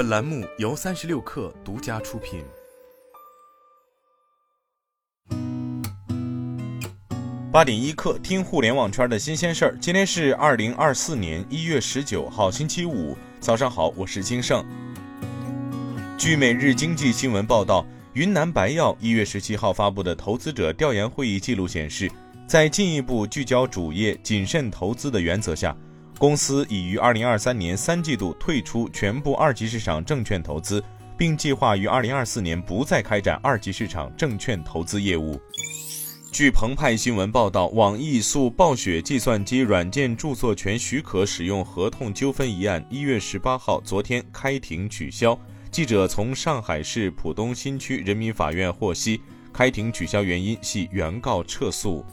本栏目由三十六氪独家出品。八点一刻，听互联网圈的新鲜事儿。今天是二零二四年一月十九号，星期五，早上好，我是金盛。据每日经济新闻报道，云南白药一月十七号发布的投资者调研会议记录显示，在进一步聚焦主业、谨慎投资的原则下。公司已于二零二三年三季度退出全部二级市场证券投资，并计划于二零二四年不再开展二级市场证券投资业务。据澎湃新闻报道，网易诉暴雪计算机软件著作权许可使用合同纠纷一案，一月十八号昨天开庭取消。记者从上海市浦东新区人民法院获悉，开庭取消原因系原告撤诉。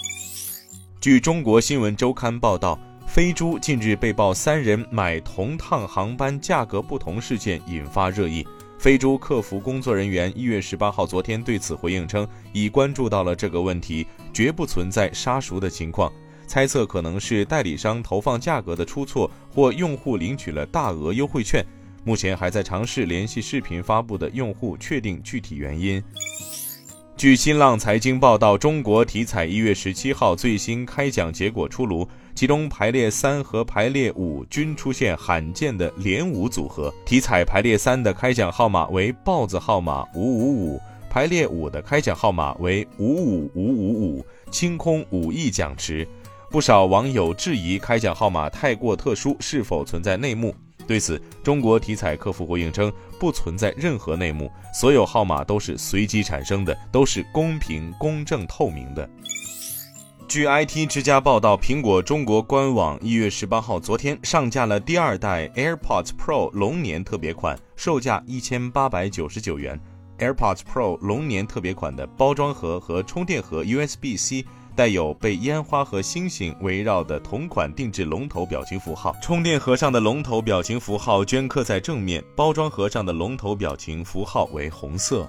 据中国新闻周刊报道。飞猪近日被曝三人买同趟航班价格不同事件引发热议。飞猪客服工作人员一月十八号昨天对此回应称，已关注到了这个问题，绝不存在杀熟的情况，猜测可能是代理商投放价格的出错，或用户领取了大额优惠券。目前还在尝试联系视频发布的用户，确定具体原因。据新浪财经报道，中国体彩一月十七号最新开奖结果出炉，其中排列三和排列五均出现罕见的连五组合。体彩排列三的开奖号码为豹子号码五五五，排列五的开奖号码为五五五五五，清空五亿奖池。不少网友质疑开奖号码太过特殊，是否存在内幕？对此，中国体彩客服回应称，不存在任何内幕，所有号码都是随机产生的，都是公平、公正、透明的。据 IT 之家报道，苹果中国官网一月十八号昨天上架了第二代 AirPods Pro 龙年特别款，售价一千八百九十九元。AirPods Pro 龙年特别款的包装盒和充电盒 USB-C。带有被烟花和星星围绕的同款定制龙头表情符号，充电盒上的龙头表情符号镌刻在正面，包装盒上的龙头表情符号为红色。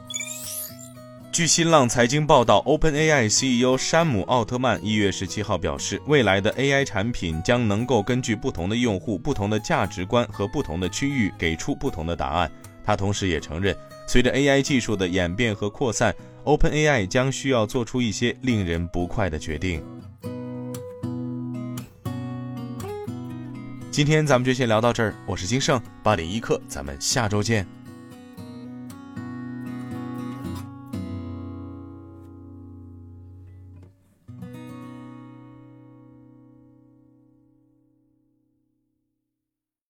据新浪财经报道，OpenAI CEO 山姆·奥特曼一月十七号表示，未来的 AI 产品将能够根据不同的用户、不同的价值观和不同的区域给出不同的答案。他同时也承认，随着 AI 技术的演变和扩散，OpenAI 将需要做出一些令人不快的决定。今天咱们就先聊到这儿，我是金盛八点一刻，咱们下周见。